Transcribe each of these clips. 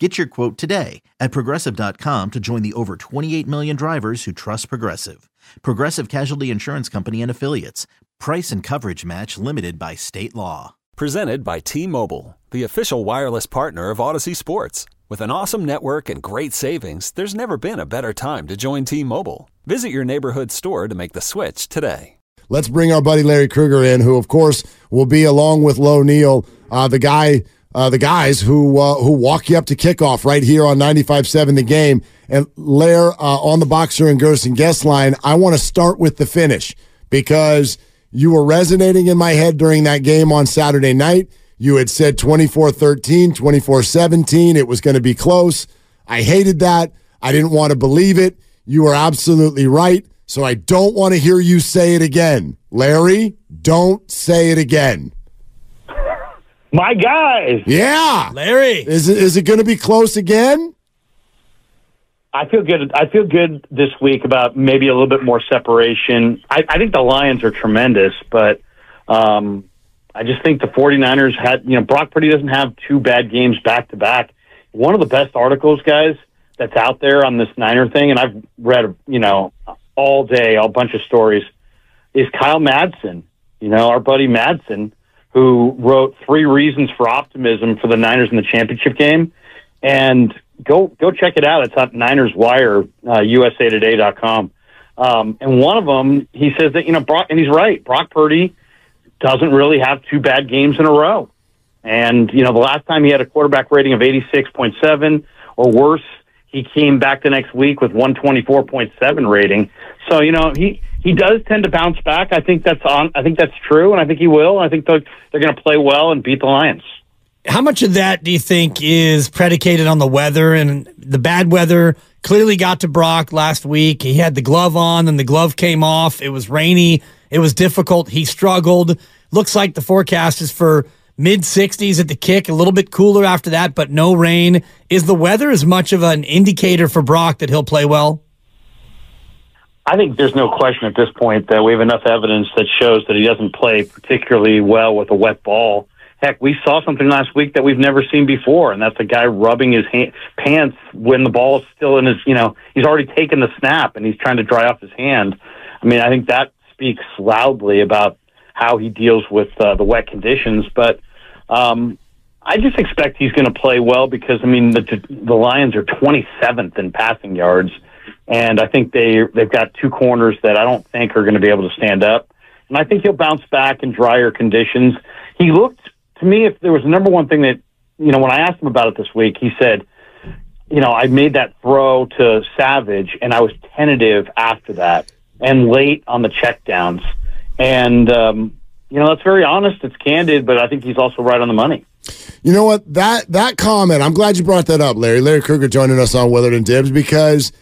Get your quote today at progressive.com to join the over 28 million drivers who trust Progressive. Progressive Casualty Insurance Company and Affiliates. Price and coverage match limited by state law. Presented by T Mobile, the official wireless partner of Audacy Sports. With an awesome network and great savings, there's never been a better time to join T Mobile. Visit your neighborhood store to make the switch today. Let's bring our buddy Larry Krueger in, who, of course, will be along with Low Neal, uh, the guy uh, the guys who uh, who walk you up to kickoff right here on 95.7 The Game. And Lair uh, on the Boxer and Gerson guest line, I want to start with the finish because you were resonating in my head during that game on Saturday night. You had said 24 13, 24 17. It was going to be close. I hated that. I didn't want to believe it. You were absolutely right. So I don't want to hear you say it again. Larry, don't say it again. My guys. Yeah. Larry. Is it, is it going to be close again? I feel good. I feel good this week about maybe a little bit more separation. I, I think the Lions are tremendous, but um, I just think the 49ers had, you know, Brock Purdy doesn't have two bad games back to back. One of the best articles, guys, that's out there on this Niner thing, and I've read, you know, all day, a bunch of stories, is Kyle Madsen. You know, our buddy Madsen who wrote three reasons for optimism for the Niners in the championship game. And go go check it out. It's on Niners Wire, uh, USAToday.com. Um, and one of them, he says that you know, Brock, and he's right. Brock Purdy doesn't really have two bad games in a row. And you know, the last time he had a quarterback rating of eighty six point seven or worse, he came back the next week with one twenty four point seven rating. So you know, he he does tend to bounce back. I think that's on. I think that's true, and I think he will. I think they're, they're going to play well and beat the Lions. How much of that do you think is predicated on the weather and the bad weather? Clearly got to Brock last week. He had the glove on, and the glove came off. It was rainy. It was difficult. He struggled. Looks like the forecast is for mid 60s at the kick, a little bit cooler after that, but no rain. Is the weather as much of an indicator for Brock that he'll play well? I think there's no question at this point that we have enough evidence that shows that he doesn't play particularly well with a wet ball. Heck, we saw something last week that we've never seen before, and that's a guy rubbing his hand, pants when the ball is still in his, you know, he's already taken the snap and he's trying to dry off his hand. I mean, I think that speaks loudly about how he deals with uh, the wet conditions. But um, I just expect he's going to play well because, I mean, the, the Lions are 27th in passing yards and I think they they've got two corners that I don't think are going to be able to stand up. And I think he'll bounce back in drier conditions. He looked to me if there was a number one thing that you know when I asked him about it this week, he said, you know, I made that throw to Savage and I was tentative after that and late on the checkdowns. And um, you know, that's very honest. It's candid, but I think he's also right on the money. You know what? That that comment, I'm glad you brought that up, Larry. Larry Krueger joining us on Willard and Dibs because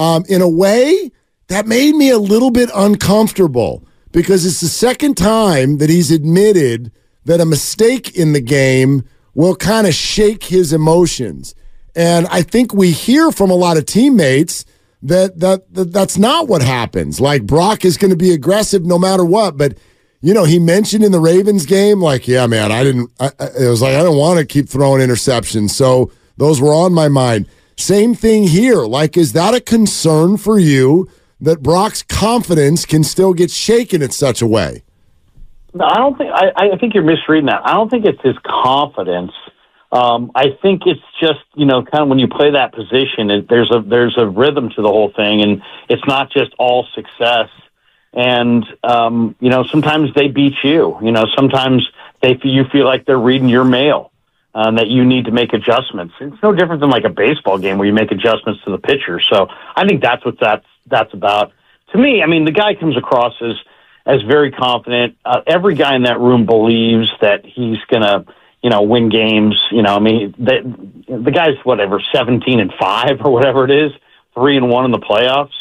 um, in a way, that made me a little bit uncomfortable because it's the second time that he's admitted that a mistake in the game will kind of shake his emotions. And I think we hear from a lot of teammates that, that, that that's not what happens. Like Brock is going to be aggressive no matter what. But, you know, he mentioned in the Ravens game, like, yeah, man, I didn't, I, it was like, I don't want to keep throwing interceptions. So those were on my mind. Same thing here. Like, is that a concern for you that Brock's confidence can still get shaken in such a way? No, I don't think. I, I think you're misreading that. I don't think it's his confidence. Um, I think it's just you know kind of when you play that position, it, there's a there's a rhythm to the whole thing, and it's not just all success. And um, you know sometimes they beat you. You know sometimes they you feel like they're reading your mail um, that you need to make adjustments. It's no different than like a baseball game where you make adjustments to the pitcher. So I think that's what that's that's about. To me, I mean, the guy comes across as as very confident. Uh, every guy in that room believes that he's gonna, you know, win games. You know, I mean, the, the guy's whatever seventeen and five or whatever it is, three and one in the playoffs.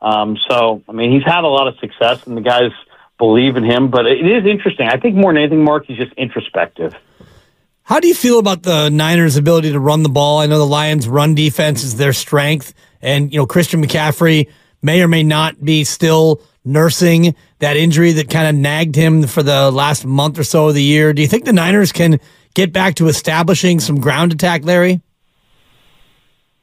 Um, so I mean, he's had a lot of success, and the guy's believe in him. But it is interesting. I think more than anything, Mark, he's just introspective. How do you feel about the Niners' ability to run the ball? I know the Lions' run defense is their strength, and you know Christian McCaffrey may or may not be still nursing that injury that kind of nagged him for the last month or so of the year. Do you think the Niners can get back to establishing some ground attack, Larry?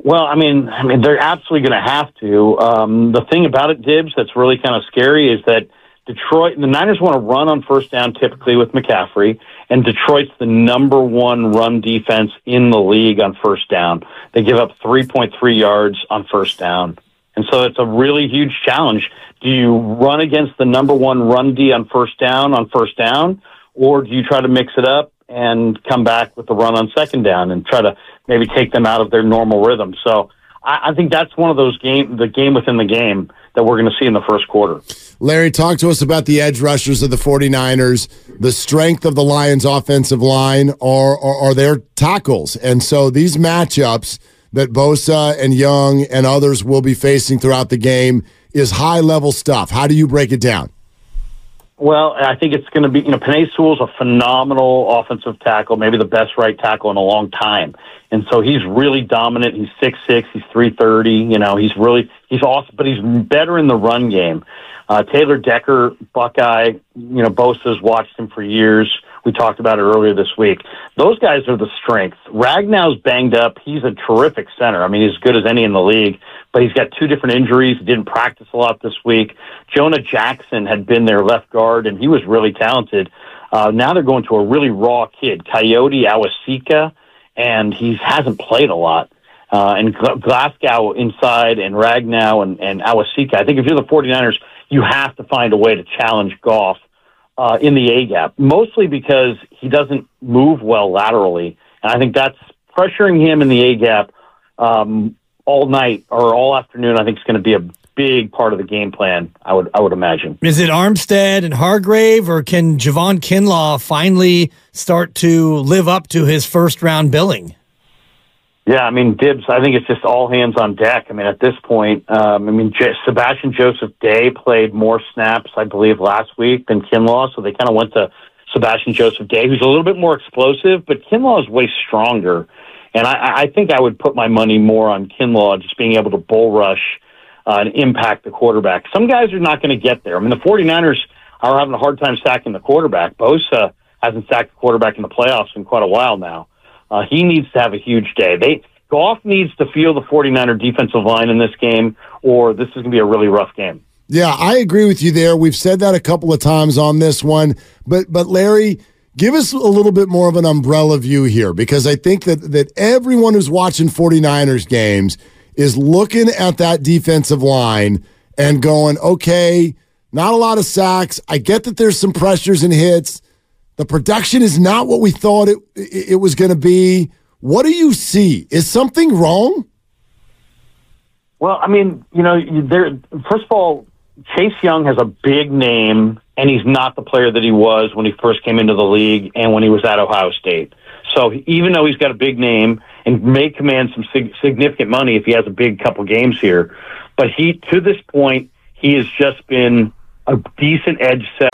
Well, I mean, I mean, they're absolutely going to have to. Um, the thing about it, Dibs, that's really kind of scary is that Detroit, the Niners want to run on first down typically with McCaffrey, and Detroit's the number one run defense in the league on first down. They give up 3.3 yards on first down. And so it's a really huge challenge. Do you run against the number one run D on first down on first down, or do you try to mix it up and come back with the run on second down and try to maybe take them out of their normal rhythm? So I, I think that's one of those game, the game within the game that we're going to see in the first quarter. Larry, talk to us about the edge rushers of the 49ers, the strength of the Lions' offensive line, or, or their tackles. And so these matchups that Bosa and Young and others will be facing throughout the game is high level stuff. How do you break it down? Well, I think it's going to be, you know, Penei Sewell's a phenomenal offensive tackle, maybe the best right tackle in a long time. And so he's really dominant. He's six six. He's three thirty. You know, he's really he's awesome, but he's better in the run game. Uh, Taylor Decker, Buckeye. You know, Bosa's watched him for years. We talked about it earlier this week. Those guys are the strength. Ragnow's banged up. He's a terrific center. I mean, he's as good as any in the league, but he's got two different injuries. He didn't practice a lot this week. Jonah Jackson had been their left guard, and he was really talented. Uh, now they're going to a really raw kid, Kayode Awosika and he hasn't played a lot. Uh, and Glasgow inside and Ragnow and, and Awosika. I think if you're the 49ers, you have to find a way to challenge Goff uh, in the A gap, mostly because he doesn't move well laterally. And I think that's pressuring him in the A gap um, all night or all afternoon. I think is going to be a big part of the game plan. I would I would imagine. Is it Armstead and Hargrave, or can Javon Kinlaw finally start to live up to his first round billing? Yeah, I mean, Dibs. I think it's just all hands on deck. I mean, at this point, um, I mean, J- Sebastian Joseph Day played more snaps, I believe, last week than Kinlaw, so they kind of went to Sebastian Joseph Day, who's a little bit more explosive, but Kinlaw is way stronger. And I, I think I would put my money more on Kinlaw just being able to bull rush uh, and impact the quarterback. Some guys are not going to get there. I mean, the 49ers are having a hard time sacking the quarterback. Bosa hasn't sacked the quarterback in the playoffs in quite a while now. Uh, he needs to have a huge day. They Goff needs to feel the 49er defensive line in this game, or this is going to be a really rough game. Yeah, I agree with you there. We've said that a couple of times on this one, but but Larry, give us a little bit more of an umbrella view here because I think that that everyone who's watching 49ers games is looking at that defensive line and going, okay, not a lot of sacks. I get that there's some pressures and hits. The production is not what we thought it it was going to be. What do you see? Is something wrong? Well, I mean, you know, there. First of all, Chase Young has a big name, and he's not the player that he was when he first came into the league and when he was at Ohio State. So even though he's got a big name and may command some sig- significant money if he has a big couple games here, but he to this point he has just been a decent edge set.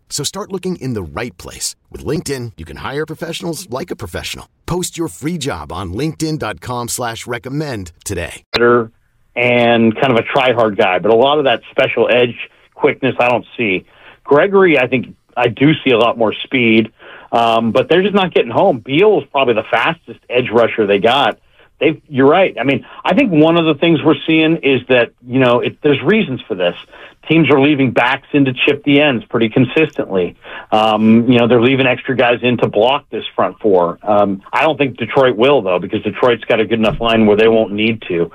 So start looking in the right place. With LinkedIn, you can hire professionals like a professional. Post your free job on linkedin.com slash recommend today. better and kind of a try hard guy, but a lot of that special edge quickness I don't see. Gregory, I think I do see a lot more speed, um, but they're just not getting home. Beal is probably the fastest edge rusher they got. They, you're right. I mean, I think one of the things we're seeing is that you know it, there's reasons for this. Teams are leaving backs in to chip the ends pretty consistently. Um, you know, they're leaving extra guys in to block this front four. Um, I don't think Detroit will though, because Detroit's got a good enough line where they won't need to.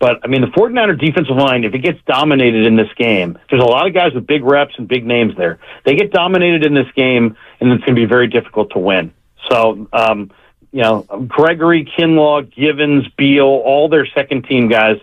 But I mean, the 49er defensive line, if it gets dominated in this game, there's a lot of guys with big reps and big names there. They get dominated in this game, and it's going to be very difficult to win. So, um, you know, Gregory, Kinlaw, Givens, Beal, all their second team guys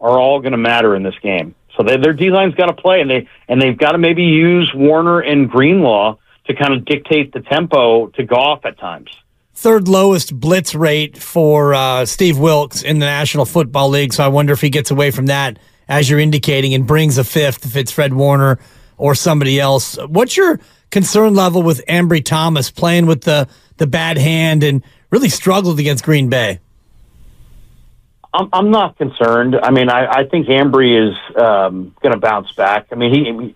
are all going to matter in this game. So they, their D line's got to play, and they and they've got to maybe use Warner and Greenlaw to kind of dictate the tempo to Goff at times. Third lowest blitz rate for uh, Steve Wilks in the National Football League. So I wonder if he gets away from that, as you're indicating, and brings a fifth if it's Fred Warner or somebody else. What's your concern level with Ambry Thomas playing with the, the bad hand and really struggled against Green Bay? I'm, I'm not concerned. I mean, I, I think Ambry is um, going to bounce back. I mean, he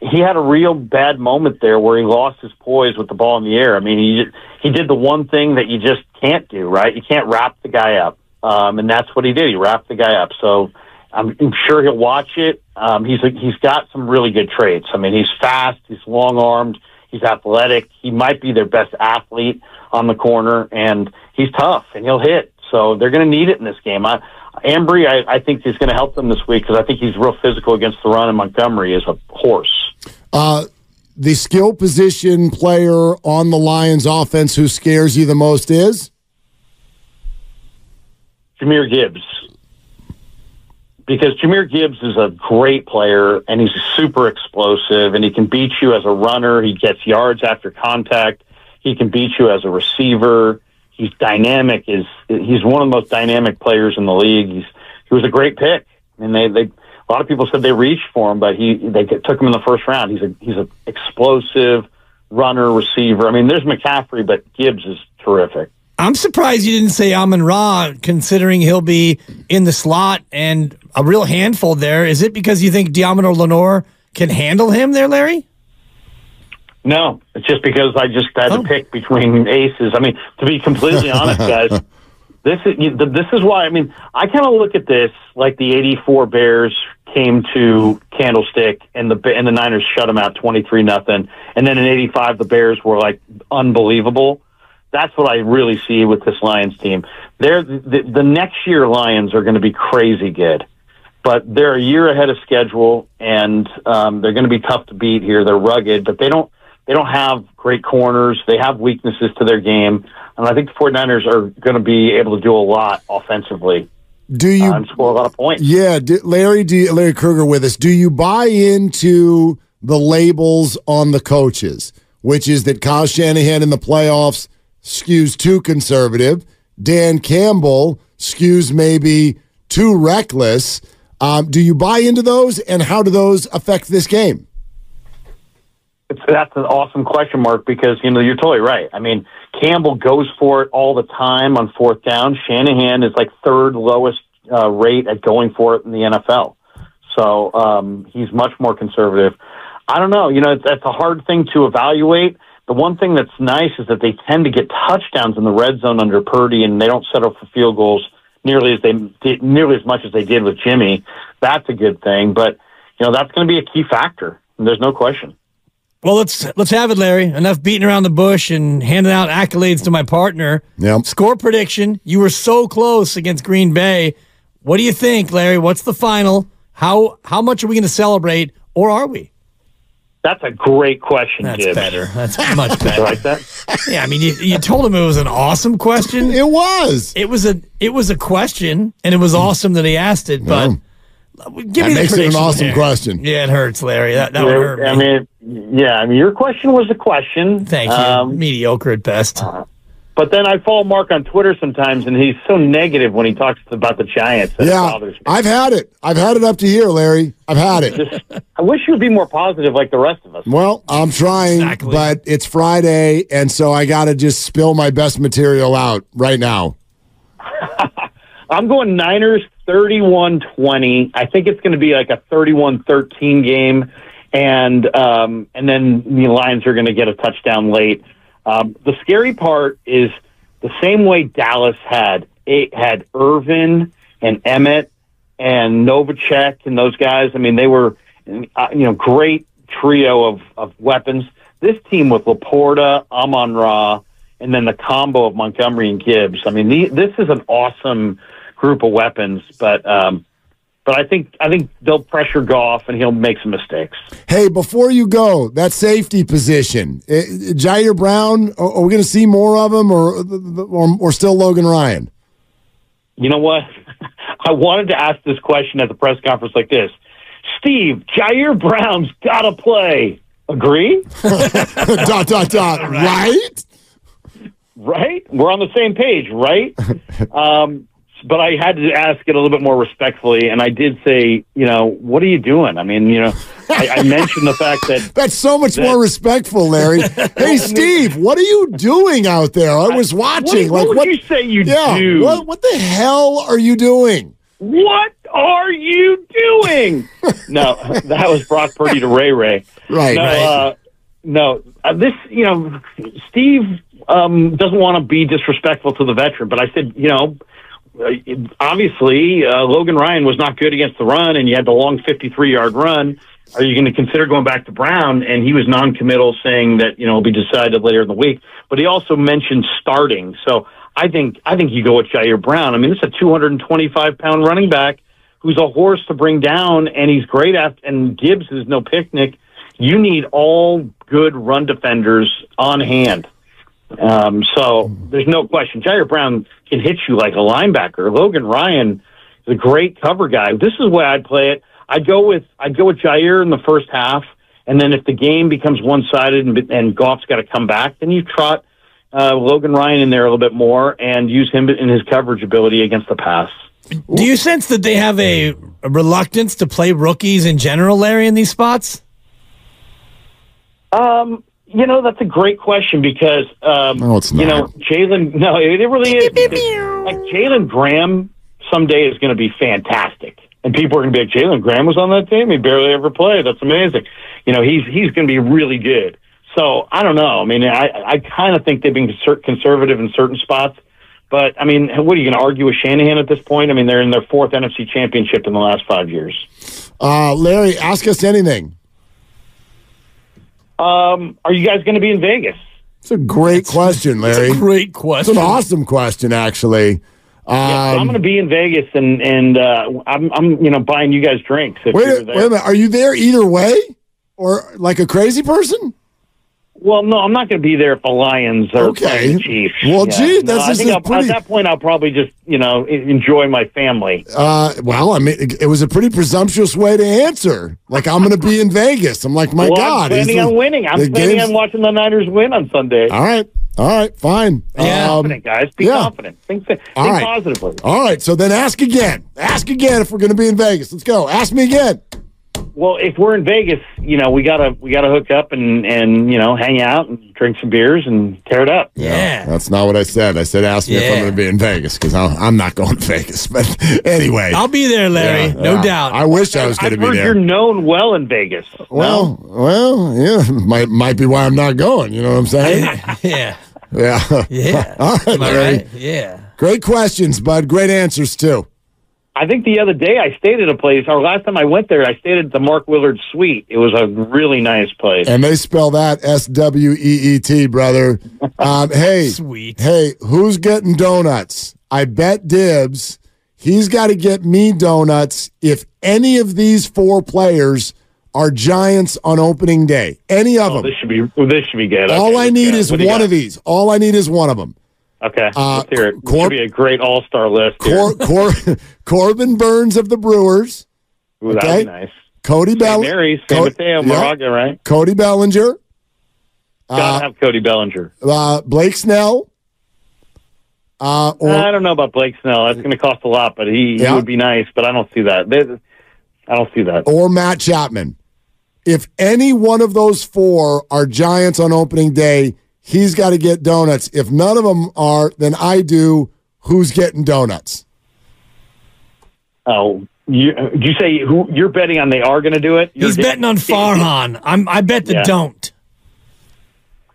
he had a real bad moment there where he lost his poise with the ball in the air. I mean, he he did the one thing that you just can't do, right? You can't wrap the guy up, um, and that's what he did. He wrapped the guy up. So I'm, I'm sure he'll watch it. Um, he's he's got some really good traits. I mean, he's fast, he's long armed, he's athletic. He might be their best athlete on the corner, and he's tough and he'll hit. So they're going to need it in this game. I, Ambry, I, I think he's going to help them this week because I think he's real physical against the run, and Montgomery is a horse. Uh, the skill position player on the Lions offense who scares you the most is? Jahmyr Gibbs. Because Jahmyr Gibbs is a great player and he's super explosive and he can beat you as a runner. He gets yards after contact. He can beat you as a receiver. He's dynamic. Is he's one of the most dynamic players in the league. He's he was a great pick, and they they a lot of people said they reached for him, but he they took him in the first round. He's a he's an explosive runner receiver. I mean, there's McCaffrey, but Gibbs is terrific. I'm surprised you didn't say Amon Ra, considering he'll be in the slot and a real handful there. Is it because you think Deommodore Lenoir can handle him there, Larry? No, it's just because I just had Oh. to pick between aces. I mean, to be completely honest, guys, this is this is why. I mean, I kind of look at this like the '84 Bears came to Candlestick and the and the Niners shut them out 23 nothing, and then in '85 the Bears were like unbelievable. That's what I really see with this Lions team. They're the, the next year Lions are going to be crazy good but they're a year ahead of schedule, and um, they're going to be tough to beat here. They're rugged, but they don't they don't have great corners. They have weaknesses to their game, and I think the 49ers are going to be able to do a lot offensively Do you and score a lot of points. Yeah, do, Larry, do you, Larry Krueger with us. Do you buy into the labels on the coaches, which is that Kyle Shanahan in the playoffs skews too conservative, Dan Campbell skews maybe too reckless? Um, do you buy into those, and how do those affect this game? It's, that's an awesome question mark because you know you're totally right. I mean, Campbell goes for it all the time on fourth down. Shanahan is like third lowest uh, rate at going for it in the NFL. So um, he's much more conservative. I don't know. You know, it's, that's a hard thing to evaluate. The one thing that's nice is that they tend to get touchdowns in the red zone under Purdy, and they don't settle for field goals nearly as they did, nearly as much as they did with Jimmy. That's a good thing, but you know that's going to be a key factor. There's no question. Well, let's let's have it, Larry. Enough beating around the bush and handing out accolades to my partner. Yep. Score prediction. You were so close against Green Bay. What do you think, Larry? What's the final? How how much are we going to celebrate, or are we? That's a great question, That's Gibbs. better. That's much better. like that? Yeah, I mean, you, you told him it was an awesome question. It was. It was a it was a question, and it was hmm. awesome that he asked it. But Yeah. Give That me the makes it an awesome Larry. question. Yeah, it hurts, Larry. That, that would hurt me. I mean, yeah. I mean, your question was a question. Thank you. Um, Mediocre at best. but then I follow Mark on Twitter sometimes, and he's so negative when he talks about the Giants. That Yeah, bothers me. I've had it. I've had it up to here, Larry. I've had it. Just, I wish you would be more positive like the rest of us. Well, I'm trying, Exactly. but it's Friday, and so I got to just spill my best material out right now. I'm going Niners 31-20. I think it's going to be like a 31-13 game, and um, and then the Lions are going to get a touchdown late. Um, the scary part is the same way Dallas had it had Irvin and Emmett and Novacek and those guys. I mean, they were uh, you know great trio of of weapons. This team with Laporta, Amon Ra, and then the combo of Montgomery and Gibbs. I mean, the, this is an awesome group of weapons, but um, but I think I think they'll pressure Goff and he'll make some mistakes. Hey, before you go, that safety position, eh, Ji'Ayir Brown, are, are we going to see more of him, or, or or still Logan Ryan? You know what? I wanted to ask this question at the press conference like this. Steve, Ji'Ayir Brown's got to play. Agree? dot dot dot. Right? right? We're on the same page, right? um, but I had to ask it a little bit more respectfully, and I did say, you know, what are you doing? I mean, you know, I, I mentioned the fact that That's so much more respectful, Larry. hey, Steve, what are you doing out there? I was watching. what like would you say you yeah, do? What, what the hell are you doing? What are you doing? no, that was Brock Purdy to Ray Ray. Right, No, right. uh, no. Uh, this, you know, Steve um, doesn't want to be disrespectful to the veteran, but I said, you know, obviously uh, Logan Ryan was not good against the run, and you had the long 53-yard run. Are you going to consider going back to Brown? And he was non-committal, saying that you know it'll be decided later in the week. But he also mentioned starting. So I think I think you go with Ji'Ayir Brown. I mean, it's a 225 pound running back who's a horse to bring down, and he's great at. And Gibbs is no picnic. You need all good run defenders on hand. Um, so there's no question. Ji'Ayir Brown can hit you like a linebacker. Logan Ryan is a great cover guy. This is the way I'd play it. I'd go with I'd go with Ji'Ayir in the first half, and then if the game becomes one sided and, and Goff's got to come back, then you trot uh, Logan Ryan in there a little bit more and use him in his coverage ability against the pass. Do you sense that they have a, a reluctance to play rookies in general, Larry, in these spots? Um, you know, that's a great question because um, No, it's you know not. Jalen. No, it, it really is. because, like Jalen Graham someday is going to be fantastic, and people are going to be like, Jalen Graham was on that team. He barely ever played. That's amazing. You know, he's he's going to be really good. So I don't know. I mean, I I kind of think they've been conservative in certain spots. But I mean, what are you going to argue with Shanahan at this point? I mean, they're in their fourth NFC championship in the last five years. Uh, Larry, ask us anything. Um, are you guys going to be in Vegas? It's a great question, Larry. Great question. It's an awesome question, actually. Yeah, so I'm Um, going to be in Vegas, and and uh, I'm I'm you know buying you guys drinks if wait, you're there. wait a minute. Are you there either way, or like a crazy person? Well, no, I'm not going to be there if the Lions are Okay. Chiefs. Well, gee, no, that's I just think a I'll, pretty- at that point I'll probably just you know enjoy my family. Uh, well, I mean, it, it was a pretty presumptuous way to answer. Like, I'm going to be in Vegas. I'm like, my well, God. I'm planning on winning. I'm planning game's- on watching the Niners win on Sunday. All right. All right. Fine. Be Um, confident, guys. Be yeah. confident. Think, think All right. positively. all right. So then ask again. Ask again if we're going to be in Vegas. Let's go. Ask me again. Well, if we're in Vegas, you know we gotta we gotta hook up and and you know hang out and drink some beers and tear it up. Yeah. That's not what I said. I said ask me if I'm going to be in Vegas because I'm not going to Vegas. But anyway. I'll be there, Larry. Yeah, no yeah. doubt. I wish I was going I've to be heard there. you're known well in Vegas. Well, well, yeah, might might be why I'm not going. You know what I'm saying? yeah. yeah. Yeah. All right, Am I Larry. right? Yeah. Great questions, bud. Great answers too. I think the other day I stayed at a place, or last time I went there, I stayed at the Mark Willard Suite. It was a really nice place. And they spell that S W E E T, brother. Um, hey, Sweet. Hey, who's getting donuts? I bet Dibs. He's got to get me donuts if any of these four players are Giants on opening day. Any of Oh, them. this should be this should be good. All Okay, I need go. is What one got? of these. All I need is one of them. Okay, Uh, let's hear it. Cor- be a great all star list. Cor- Cor- Corbin Burnes of the Brewers, Ooh, that'd Okay. be nice. Cody Bellinger. Co- Mateo, yeah. Moraga, right? Cody Bellinger. Gotta have Cody Bellinger. Uh, Blake Snell. Uh, or, I don't know about Blake Snell. That's going to cost a lot, but he, Yeah. he would be nice. But I don't see that. They- I don't see that. or Matt Chapman. If any one of those four are Giants on opening day, he's got to get donuts. If none of them are, then I do. Who's getting donuts? Oh, you, did you say who you're betting on? They are going to do it. You're He's just- betting on Farhan. I'm. I bet the Yeah. don't.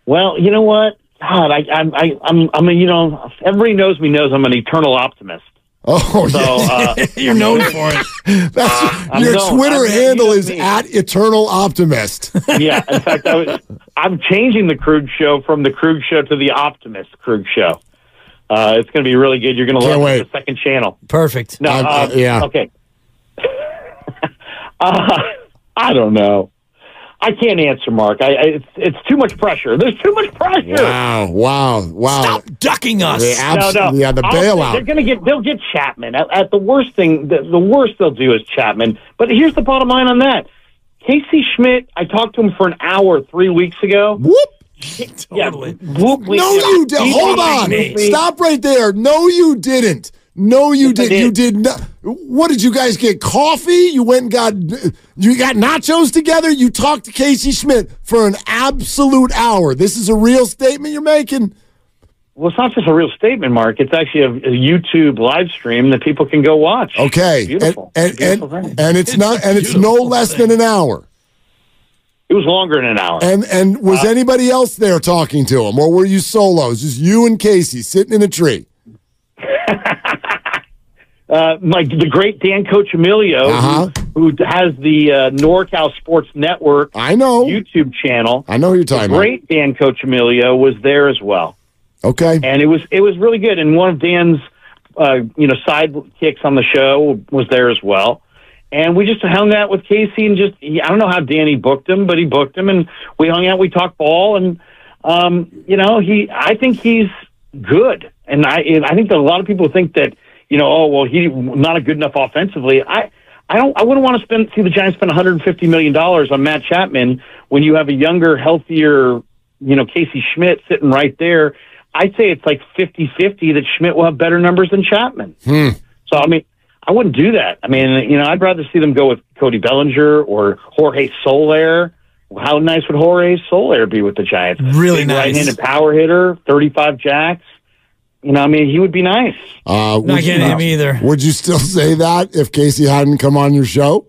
Well, you know what? God, I, I'm, I, I'm, I'm, a, you know, everybody knows me knows I'm an eternal optimist. Oh, So, yeah. uh, You're known for it. That's, I'm your known- Twitter I'm- handle is me. at Eternal Optimist. yeah. In fact, I was, I'm changing the Krug show from the Krug show to the Optimist Krug show. Uh, it's going to be really good. You're going to Can't love wait. The second channel. Perfect. No, uh, uh, yeah. Okay. uh, I don't know. I can't answer, Mark. I, I it's it's too much pressure. There's too much pressure. wow, wow, wow. Stop ducking us. The abs- no, no. Yeah, the I'll say They're going to get. They'll get Chapman. At, at the worst thing, the, the worst they'll do is Chapman. But here's the bottom line on that. Casey Schmitt. I talked to him for an hour three weeks ago. Whoop. Totally. Yeah, whoop, No, you did. He- Hold on. Stop right there. No, you didn't. No, you Yes, I did. You did. did not. What did you guys get? Coffee? You went and got you got nachos together. You talked to Casey Schmitt for an absolute hour. This is a real statement you're making. Well, it's not just a real statement, Mark. It's actually a, a YouTube live stream that people can go watch. Okay, beautiful. and and Beautiful and, and it's, It's not and it's no less thing. than an hour. it was longer than an hour. And and was Uh, anybody else there talking to him, or were you solos? Just you and Casey sitting in a tree. Uh, my the great Dan Coach Emilio, Uh-huh. who, who has the uh, NorCal Sports Network I know. YouTube channel. I know you're The talking about. great Dan Coach Emilio was there as well, Okay. and it was it was really good. And one of Dan's uh, you know sidekicks on the show was there as well. And we just hung out with Casey and just I don't know how Danny booked him, but he booked him, and we hung out. We talked ball, and um, you know he I think he's good, and I and I think that a lot of people think that you know oh well he not a good enough offensively. I I don't I wouldn't want to spend see the Giants spend 150 million dollars on Matt Chapman when you have a younger, healthier you know Casey Schmitt sitting right there. I'd say it's like 50-50 that Schmitt will have better numbers than Chapman. Hmm. So I mean, I wouldn't do that. I mean, you know, I'd rather see them go with Cody Bellinger or Jorge Soler. How nice would Jorge Soler be with the Giants? Really Big nice. right-handed power hitter, thirty-five jacks. You know, I mean, he would be nice. Uh, Not would, getting him either. would you still say that if Casey hadn't come on your show?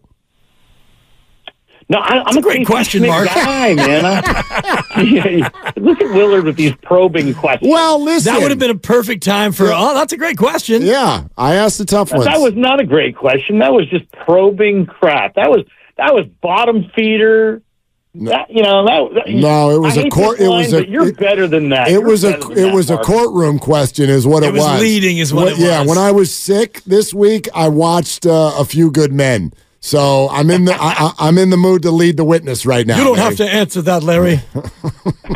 No, I, I'm a great Casey question, Schmitt Mark. guy, man. I, look at Willard with these probing questions. Well, listen. That would have been a perfect time for. Oh, that's a great question. Yeah, I asked the tough one. That was not a great question. That was just probing crap. That was that was bottom feeder. That, you know that. that- No, it was I a court- this it was a- You're it- better than that. it You're was a it that, was a courtroom question, is what it, It was leading is what it Yeah, was. when I was sick this week, I watched uh, a few good men. So I'm in the I, I, I'm in the mood to lead the witness right now. You don't Larry. have to answer that, Larry.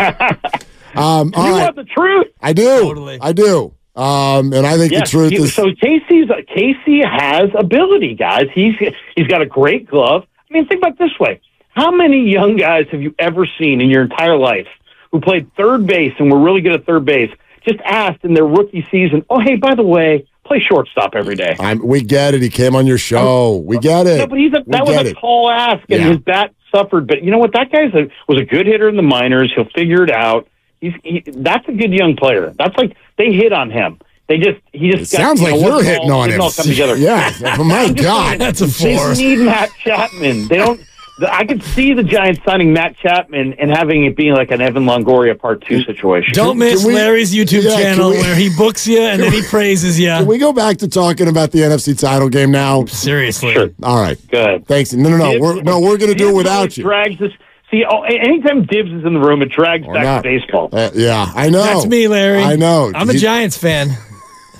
Um, all You right, want the truth? I do. Totally. I do. Um, and I think Yes. the truth he- is so Casey's Casey has ability, guys. He's he's got a great glove. I mean, think about it this way: How many young guys have you ever seen in your entire life who played third base and were really good at third base? Just asked in their rookie season, "Oh, hey, by the way, play shortstop every day." I'm, we get it. He came on your show. We get it. No, but he's a, that was a it. tall ask, and Yeah. his bat suffered. But you know what? That guy's a, was a good hitter in the minors. He'll figure it out. He's he, that's a good young player. That's like they hit on him. They just he just It got, sounds you like know, you're hitting all- on him. all come together. Yeah. Oh my God. That's a They force. need Matt Chapman. They don't. I could see the Giants signing Matt Chapman and having it being like an Evan Longoria Part Two situation. Don't miss we- Larry's YouTube Yeah, channel we- where he books you and then he praises you. Can we go back to talking about the NFC title game now? Seriously. Sure. All right. Good. Thanks. No, no, no. Dibs- We're, no, we're going to do it without you. Drags this. See, oh, anytime Dibs is in the room, it drags Or back not. to baseball. Uh, yeah, I know. That's me, Larry. I know. I'm a He- Giants fan.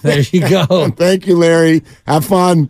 There you go. Thank you, Larry. Have fun.